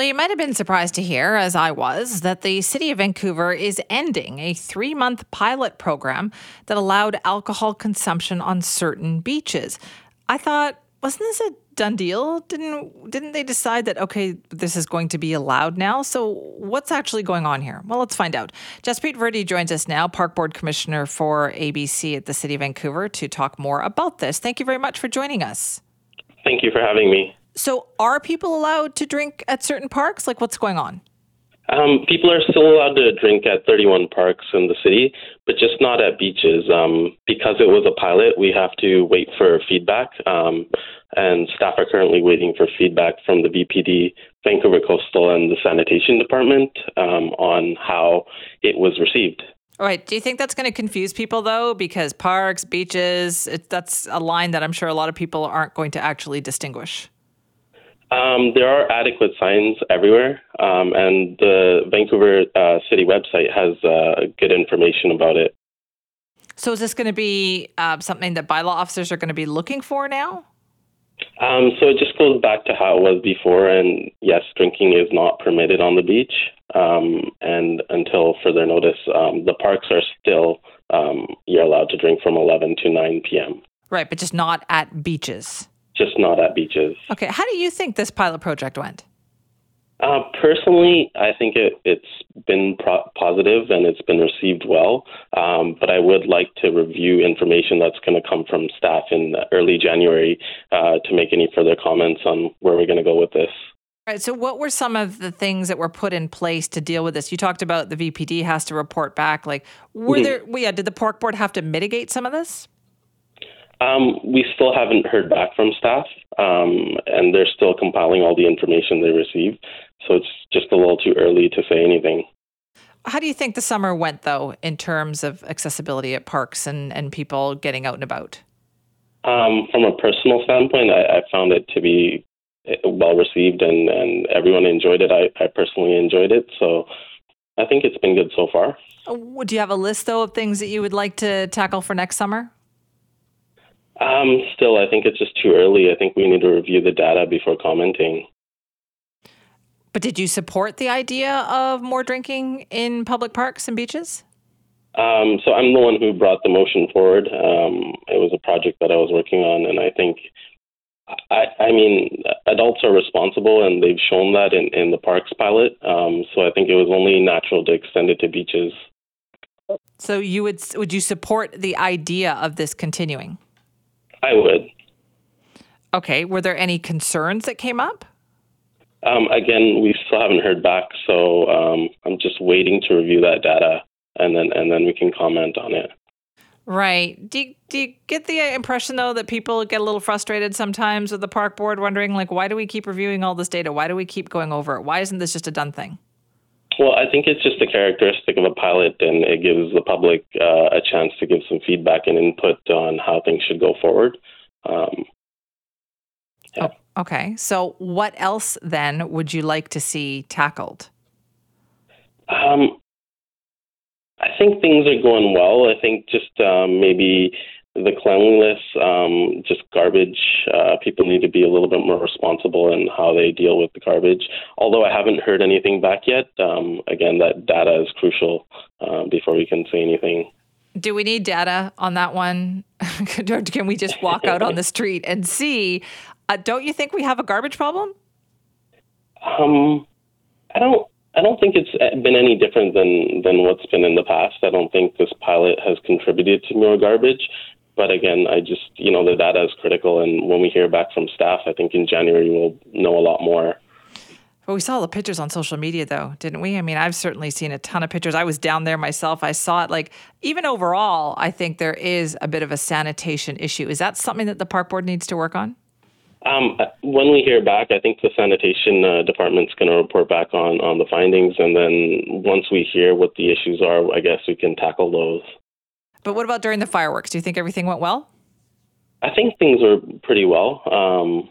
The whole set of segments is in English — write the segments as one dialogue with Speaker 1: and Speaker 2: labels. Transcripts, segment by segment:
Speaker 1: Well, you might have been surprised to hear, as I was, that the City of Vancouver is ending a three month pilot program that allowed alcohol consumption on certain beaches. I thought, wasn't this a done deal? Didn't didn't they decide that okay, this is going to be allowed now? So what's actually going on here? Well, let's find out. Jaspreet Virdi joins us now, Park Board Commissioner for ABC at the City of Vancouver, to talk more about this. Thank you very much for joining us.
Speaker 2: Thank you for having me.
Speaker 1: So, are people allowed to drink at certain parks? Like, what's going on?
Speaker 2: Um, people are still allowed to drink at 31 parks in the city, but just not at beaches. Um, because it was a pilot, we have to wait for feedback, um, and staff are currently waiting for feedback from the VPD, Vancouver Coastal, and the Sanitation Department um, on how it was received.
Speaker 1: All right. Do you think that's going to confuse people though? Because parks, beaches, it, that's a line that I'm sure a lot of people aren't going to actually distinguish.
Speaker 2: Um, there are adequate signs everywhere, um, and the Vancouver uh, City website has uh, good information about it.
Speaker 1: So, is this going to be uh, something that bylaw officers are going to be looking for now?
Speaker 2: Um, so, it just goes back to how it was before, and yes, drinking is not permitted on the beach, um, and until further notice, um, the parks are still um, you're allowed to drink from 11 to 9 p.m.
Speaker 1: Right, but just not at beaches
Speaker 2: just not at beaches.
Speaker 1: Okay. How do you think this pilot project went?
Speaker 2: Uh, personally, I think it, has been pro- positive and it's been received well. Um, but I would like to review information that's going to come from staff in early January uh, to make any further comments on where we're going to go with this.
Speaker 1: All right. So, what were some of the things that were put in place to deal with this? You talked about the VPD has to report back. Like, were mm-hmm. there? Well, yeah. Did the Park Board have to mitigate some of this?
Speaker 2: Um, we still haven't heard back from staff, um, and they're still compiling all the information they receive. So it's just a little too early to say anything.
Speaker 1: How do you think the summer went, though, in terms of accessibility at parks and, and people getting out and about?
Speaker 2: Um, from a personal standpoint, I, I, found it to be eh, well received and, and everyone enjoyed it. I, I personally enjoyed it. So I think it's been good so far.
Speaker 1: Do you have a list, though, of things that you would like to tackle for next summer?
Speaker 2: Um, still, I think it's just too early. I think we need to review the data before commenting.
Speaker 1: But did you support the idea of more drinking in public parks and beaches?
Speaker 2: Um, so I'm the one who brought the motion forward. Um, it was a project that I was working on, and I think, I, I mean, adults are responsible, and they've shown that in, in the parks pilot. Um, so I think it was only natural to extend it to beaches.
Speaker 1: So you would would you support the idea of this continuing?
Speaker 2: I would.
Speaker 1: Okay. Were there any concerns that came up?
Speaker 2: Um, again, we still haven't heard back, so um, I'm just waiting to review that data, and then and then we can comment on it.
Speaker 1: Right. Do you, do you get the impression though that people get a little frustrated sometimes with the park board, wondering like, why do we keep reviewing all this data? Why do we keep going over it? Why isn't this just a done thing?
Speaker 2: Well, I think it's just a characteristic of a pilot, and it gives the public uh, a chance to give some feedback and input on how things should go forward. Um,
Speaker 1: yeah. oh, okay. So, what else then would you like to see tackled?
Speaker 2: Um, I think things are going well. I think just um, maybe the cleanliness, um, just garbage. Uh, people need to be a little bit more responsible in how they deal with the garbage. Although I haven't heard anything back yet, um, again, that data is crucial uh, before we can say anything.
Speaker 1: Do we need data on that one? can we just walk out on the street and see? Uh, don't you think we have a garbage problem?
Speaker 2: Um, I don't. I don't think it's been any different than than what's been in the past. I don't think this pilot has contributed to more garbage. But again, I just, you know, the data is critical. And when we hear back from staff, I think in January we'll know a lot more.
Speaker 1: Well, we saw the pictures on social media, though, didn't we? I mean, I've certainly seen a ton of pictures. I was down there myself. I saw it. Like, even overall, I think there is a bit of a sanitation issue. Is that something that the park board needs to work on?
Speaker 2: Um, when we hear back, I think the sanitation uh, department's going to report back on, on the findings, and then once we hear what the issues are, I guess we can tackle those.
Speaker 1: But what about during the fireworks? Do you think everything went well?
Speaker 2: I think things were pretty well. Um,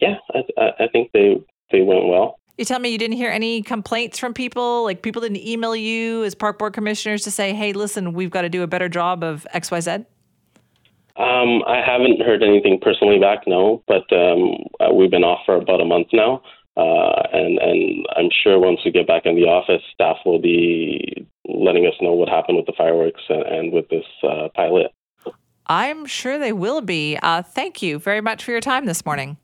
Speaker 2: yeah, I, I think they they went well.
Speaker 1: You tell me you didn't hear any complaints from people? Like people didn't email you as park board commissioners to say, "Hey, listen, we've got to do a better job of X, Y, Z."
Speaker 2: Um, I haven't heard anything personally back, no, but um, uh, we've been off for about a month now, uh, and and I'm sure once we get back in the office, staff will be letting us know what happened with the fireworks and, and with this uh, pilot.
Speaker 1: I'm sure they will be. Uh, thank you very much for your time this morning.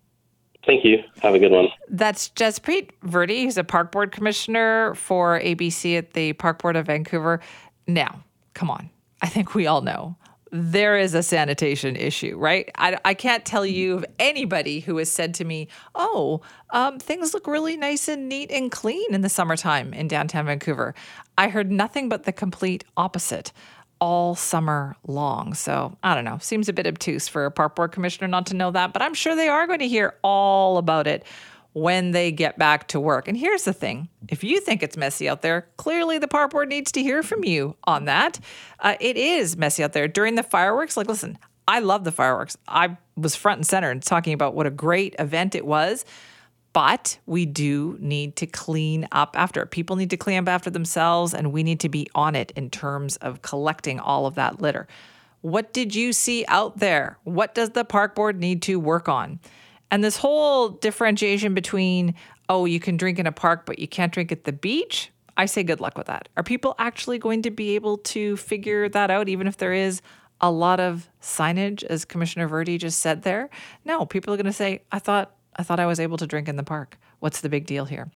Speaker 2: Thank you. Have a good one.
Speaker 1: That's Jaspreet Virdi, who's a park board commissioner for ABC at the Park Board of Vancouver. Now, come on. I think we all know there is a sanitation issue, right? I, I can't tell you of anybody who has said to me, oh, um, things look really nice and neat and clean in the summertime in downtown Vancouver. I heard nothing but the complete opposite all summer long. So I don't know. Seems a bit obtuse for a park board commissioner not to know that, but I'm sure they are going to hear all about it when they get back to work. And here's the thing if you think it's messy out there, clearly the park board needs to hear from you on that. Uh, it is messy out there during the fireworks. Like, listen, I love the fireworks. I was front and center and talking about what a great event it was. But we do need to clean up after. People need to clean up after themselves, and we need to be on it in terms of collecting all of that litter. What did you see out there? What does the park board need to work on? And this whole differentiation between, oh, you can drink in a park, but you can't drink at the beach, I say good luck with that. Are people actually going to be able to figure that out, even if there is a lot of signage, as Commissioner Virdi just said there? No, people are going to say, I thought I thought I was able to drink in the park. What's the big deal here?